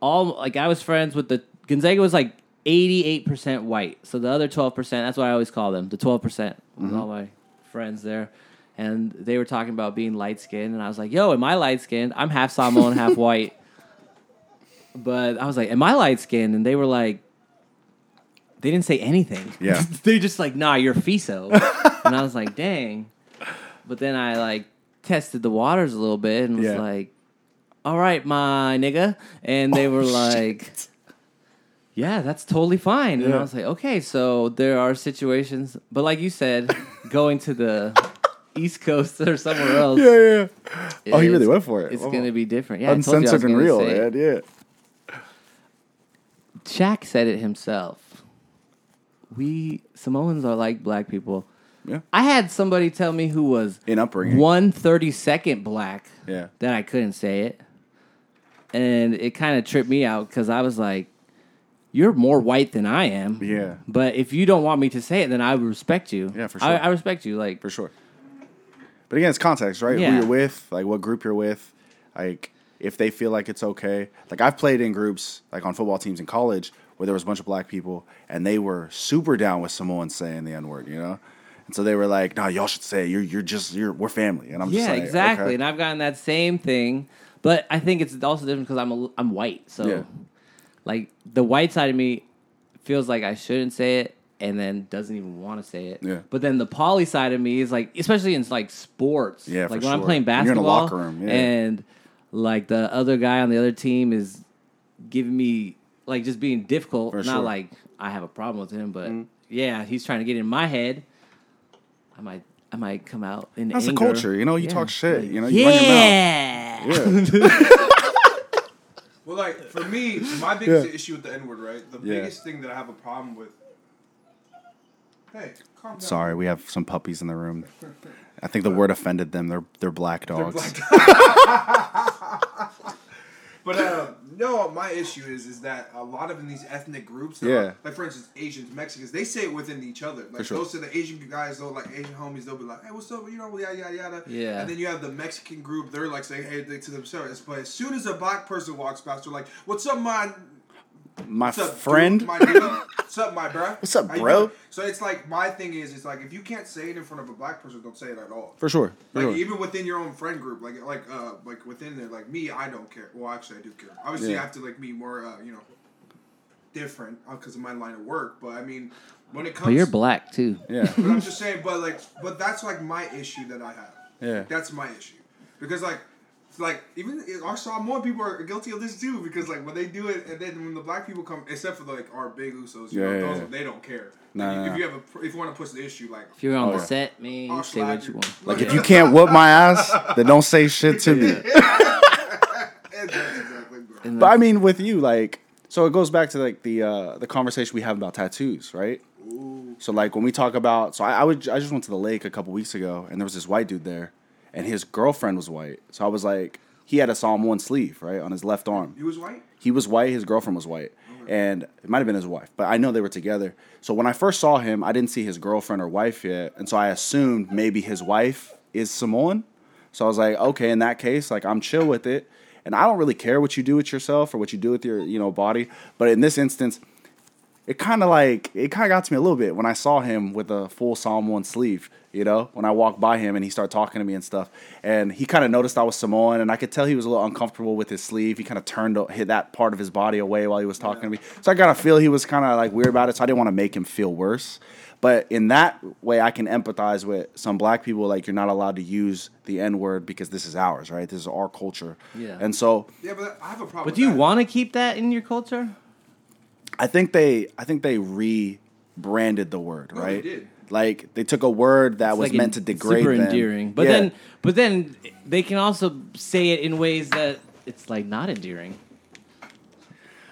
all like I was friends with the Gonzaga was like 88 percent white. So the other 12 percent, that's what I always call them, the 12 percent. With mm-hmm. all my friends there, and they were talking about being light skinned, and I was like, "Yo, am I light skinned? I'm half Samoan, half white." But I was like, "Am I light skinned?" And they were like, they didn't say anything. Yeah. they just like, nah, you're FISO. and I was like, dang. But then I like tested the waters a little bit and was Yeah. like, all right, my nigga. And they oh, were like, yeah, that's totally fine. And I Yeah. was like, okay, so there are situations, but like you said, going to the East Coast or somewhere else. Yeah, yeah. Oh, he really went for it. It's oh, going to be different. Yeah, I told you I was Uncensored and real, man. Yeah. Shaq said it himself. We Samoans are like black people. Yeah. I had somebody tell me who was In upbringing. one thirty second black Yeah. that I couldn't say it, and it kind of tripped me out because I was like, "You're more white than I am." Yeah. But if you don't want me to say it, then I would respect you. Yeah, for I, sure. I respect you. Like, For sure. But again, it's context, right? Yeah. Who you're with, like what group you're with, like if they feel like it's okay. Like I've played in groups, like on football teams in college, where there was a bunch of black people and they were super down with someone saying the N word, you know. And so they were like, "No, y'all should say it. you're you're just you're we're family." And I'm just yeah, like, exactly. okay. And I've gotten that same thing, but I think it's also different because I'm a, I'm white, so Yeah. like the white side of me feels like I shouldn't say it, and then doesn't even want to say it. Yeah. But then the poly side of me is like, especially in like sports. Yeah, for like when I'm playing basketball. you're in a locker room, yeah. and like the other guy on the other team is giving me like just being difficult. For Not sure. Mm-hmm. like I have a problem with him, but yeah, he's trying to get in my head. I might. I might come out in That's the anger. culture, you know. You Yeah. talk shit, Like, you know. You run yeah. your mouth. Yeah. Well, like for me, my biggest Yeah. issue with the N word, right? The Yeah. biggest thing that I have a problem with. Hey, calm down. Sorry, we have some puppies in the room. I think the word offended them. They're they're black dogs. But uh, no, my issue is is that a lot of in these ethnic groups, Yeah. are- like for instance, Asians, Mexicans, they say it within each other. Like sure. those are the Asian guys, though, like Asian homies, they'll be like, "Hey, what's up?" You know, yada yada yada. Yeah. And then you have the Mexican group, they're like saying, "Hey," to themselves. But as soon as a black person walks past, they're like, "What's up, my My what's up, friend. dude? my dude? What's up, my bro? What's up, How bro? So it's like my thing is, it's like if you can't say it in front of a black person, don't say it at all. For sure. For Like sure. even within your own friend group, like like uh like within there, like me, I don't care. Well, actually, I do care. Obviously, Yeah. I have to like be more, uh, you know, different because of my line of work. But I mean, when it comes, But you're black too. yeah. But I'm just saying, but like, but that's like my issue that I have. Yeah. That's my issue because like. It's Like even our Samoan people are guilty of this too because like when they do it and then when the black people come except for like our big usos you Yeah, know, yeah, those, yeah. they don't care Nah, like, nah, if you have a if you want to push the issue like If you're on Oh, the yeah. set, man, you say slap what you you. want. Like if you can't whoop my ass, then don't say shit to me. exactly bro. But I mean, with you, like, so it goes back to like the uh, the conversation we have about tattoos, right? So like when we talk about, so I, I would I just went to the lake a couple weeks ago, and there was this white dude there, and his girlfriend was white. So I was like, he had a Samoan sleeve, right, on his left arm. he was white He was white. His girlfriend was white, and it might have been his wife, but I know they were together. So when I first saw him, I didn't see his girlfriend or wife yet, and so I assumed maybe his wife is Samoan. So I was like, okay, in that case, like I'm chill with it, and I don't really care what you do with yourself or what you do with your you know body. But in this instance, it kind of like it kind of got to me a little bit when I saw him with a full Samoan sleeve. You know, when I walked by him and he started talking to me and stuff, and he kind of noticed I was Samoan, and I could tell he was a little uncomfortable with his sleeve. He kind of turned hit that part of his body away while he was talking to me, so I got to feel he was kind of like weird about it. So I didn't want to make him feel worse. But in that way, I can empathize with some black people. Like you're not allowed to use the N word because this is ours, right? This is our culture. Yeah. And so yeah but I have a problem But with do you want to keep that in your culture? I think they I think they rebranded the word, No, they right? did. Like they took a word that It's was like meant to degrade super them. endearing. But Yeah. then, but then they can also say it in ways that it's like not endearing.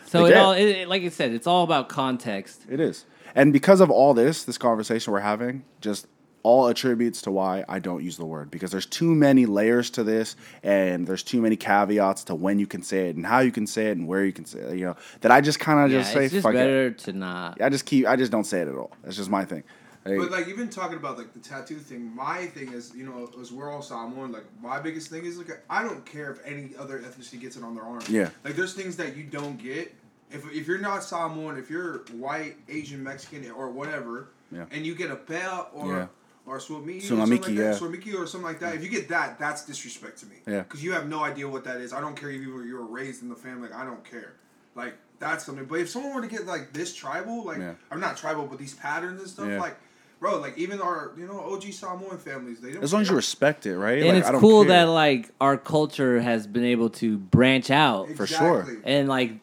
So They it can. all, it, it- like I said, it's all about context. it is. And because of all this, this conversation we're having, just all attributes to why I don't use the word because there's too many layers to this and there's too many caveats to when you can say it and how you can say it and where you can say it, you know, that I just kind of Yeah, just say it's just fuck it. better to not. I just keep I just don't say it at all. That's just my thing. Like, But like even talking about like the tattoo thing, my thing is you know as we're all Samoan. Like my biggest thing is like I don't care if any other ethnicity gets it on their arm. Yeah. Like there's things that you don't get if if you're not Samoan, if you're white, Asian, Mexican, or whatever, Yeah. and you get a belt or. Yeah. Or swamiki, or Sulamiki, something like yeah. that, swamiki or something like that. If you get that, that's disrespect to me. Yeah. Because you have no idea what that is. I don't care if you were, you were raised in the family. Like, I don't care. Like that's something. But if someone were to get like this tribal, like Yeah. I'm not tribal, but these patterns and stuff, Yeah. like bro, like even our you know OG Samoan families, they don't. as long as you respect it, right? and Like, it's I don't cool care. that like our culture has been able to branch out for sure. And like,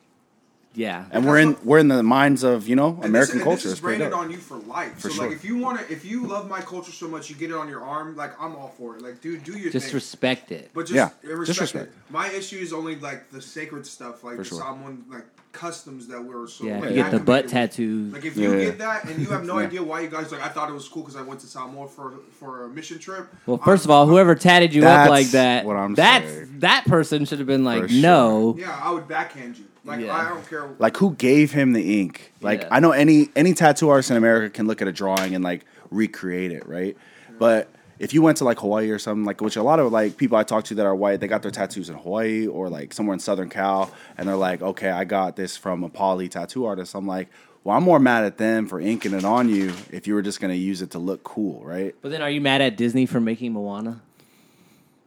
yeah, and we're in we're in the minds of, you know, American this, culture. This It's is straight branded up. on you for life. For so sure. like if you want to, if you love my culture so much, you get it on your arm. Like I'm all for it. Like dude, do your just thing. respect it. But just, Yeah, yeah, just respect, respect. it. My issue is only like the sacred stuff, like For the sure. Samoan like customs that we're so. yeah, like, you that get the butt make tattoo. Like if you Yeah, yeah. get that and you have no Yeah. idea why you guys like, I thought it was cool because I went to Samoa for for a mission trip. Well, first of all, whoever tatted you up like that, what I'm that's saying. that person should have been like, For sure. no. yeah, I would backhand you. Like Yeah. I don't care. like who gave him the ink like Yeah. i know any any tattoo artist in america can look at a drawing and like recreate it right but if you went to like Hawaii or something, like which a lot of like people I talk to that are white, they got their tattoos in Hawaii or like somewhere in Southern Cal, and they're like, okay, I got this from a poly tattoo artist. I'm like, well, I'm more mad at them for inking it on you if you were just gonna use it to look cool, right? But then, are you mad at Disney for making Moana?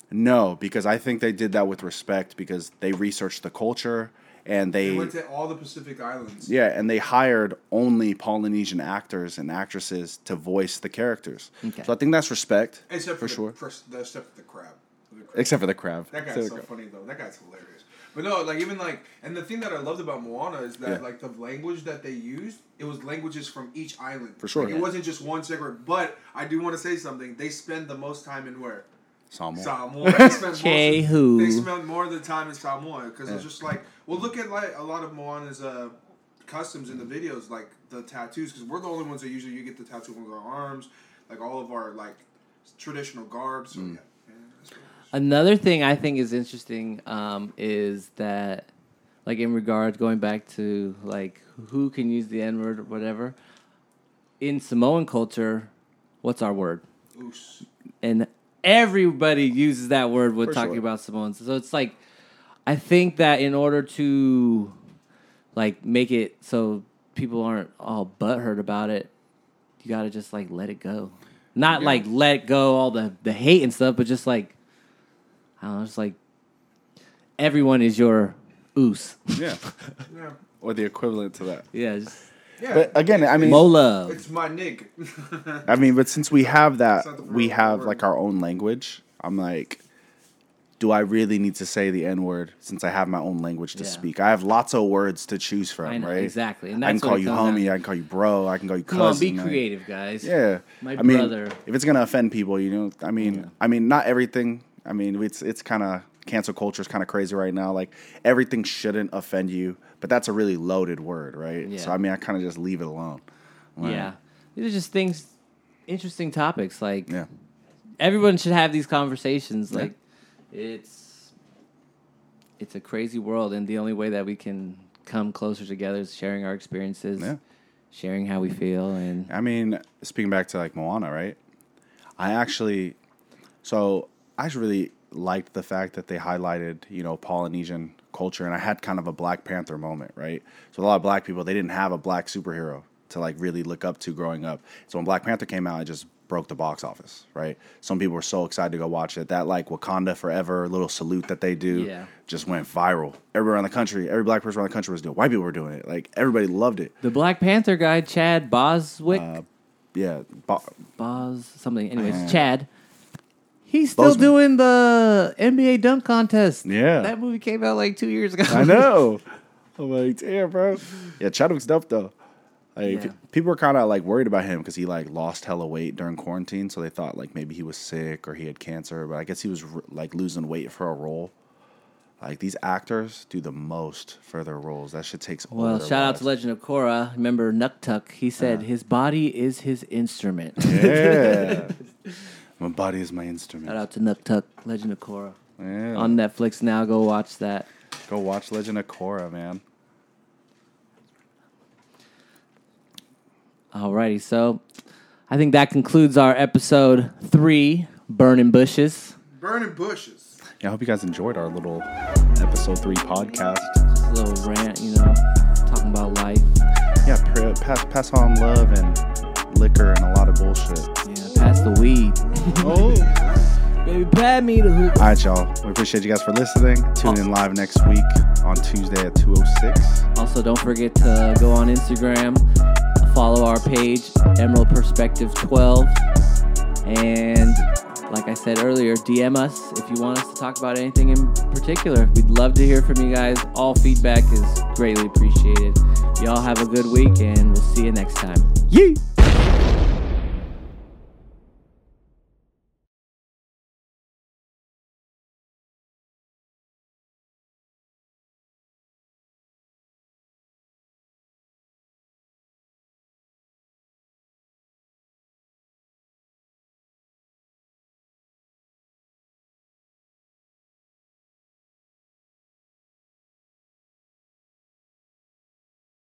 No, because I think they did that with respect because they researched the culture and They they went to all the Pacific Islands. Yeah, and they hired only Polynesian actors and actresses to voice the characters. Okay. So I think that's respect Except for, for sure. the, for, the- except for the crab. The crab. Except for the crab. That guy's for so crab. funny though. That guy's hilarious. But no, like even like, and the thing that I loved about Moana is that Yeah. like the language that they used, it was languages from each island. For sure. Like, Yeah. It wasn't just one separate. But I do want to say something. They spend the most time in where Samoa. Samoa. They spend most of- Jehu. They spend more of the time in Samoa because it's just like, well, look at like a lot of Moana's uh, customs in the videos, like the tattoos, because we're the only ones that usually you get the tattoo on our arms, like all of our like traditional garbs. So, Mm. yeah. yeah, that's what it is. Another thing I think is interesting um, is that, like, in regards going back to like who can use the N word or whatever, in Samoan culture, what's our word? Oos. and everybody uses that word when For talking sure. about Samoans. So it's like, I think that in order to, like, make it so people aren't all butthurt about it, you gotta just like let it go. Not Yeah. like let go all the the hate and stuff, but just like, I don't know, just like everyone is your oos. Yeah. Yeah. or the equivalent to that. yeah, just Yeah. But again, I mean, Mola. it's my nig. I mean, but since we have that, It's not the we have word. like our own language. I'm like, do I really need to say the N word since I have my own language to Yeah. speak? I have lots of words to choose from, I know, right? exactly, and I can call you down homie. I can call you bro. I can call you Come on, cousin. be like- creative, guys. Yeah, My I mean, brother. if it's gonna offend people, you know, I mean, I mean, not everything. I mean, it's it's kind of cancel culture is kind of crazy right now. Like everything shouldn't offend you, but that's a really loaded word, right? Yeah. So I mean, I kind of just leave it alone. Like, Yeah, these are just things, interesting topics. Like yeah, everyone should have these conversations. Yeah. Like it's it's a crazy world, and the only way that we can come closer together is sharing our experiences, Yeah. sharing how we feel, and I mean, speaking back to like Moana, right? I actually, so I just really liked the fact that they highlighted, you know, Polynesian culture, and I had kind of a Black Panther moment, right? So a lot of black people they didn't have a black superhero to like really look up to growing up. So when Black Panther came out, it just broke the box office, right? Some people were so excited to go watch it. That like Wakanda Forever little salute that they do Yeah. just went viral. Everywhere around the country, every black person around the country was doing. it. White people were doing it. Like everybody loved it. the Black Panther guy, Chad Boswick, Uh, Yeah, Bo- Bos something. Anyways, Chad. He's still Boseman. doing the NBA dunk contest. Yeah. that movie came out like two years ago. I know. I'm like, damn, bro. Yeah, Chadwick's dope though. Like Yeah. people were kind of like worried about him because he like lost hella weight during quarantine, so they thought like maybe he was sick or he had cancer. But I guess he was like losing weight for a role. Like these actors do the most for their roles. That shit takes. Well, shout out to. Legend of Korra. Remember Nuktuk? He said his body is his instrument. Yeah, my body is my instrument. Shout out to Nuktuk, Legend of Korra. Yeah. On Netflix now. Go watch that. Go watch Legend of Korra, man. Alrighty, so I think that concludes our episode three, Burning Bushes. Burning bushes. Yeah, I hope you guys enjoyed our little episode three podcast. Just a little rant, you know, talking about life. Yeah, pr- pass pass on love and liquor and a lot of bullshit. Yeah, pass the weed. Oh. Baby, pat me the hook. All right, y'all. We appreciate you guys for listening. Tune in live next week on Tuesday at 206. Also, don't forget to go on Instagram, follow our page, Emerald Perspective 12. And like I said earlier, DM us if you want us to talk about anything in particular. We'd love to hear from you guys. All feedback is greatly appreciated. Y'all have a good week, and we'll see you next time. Yee!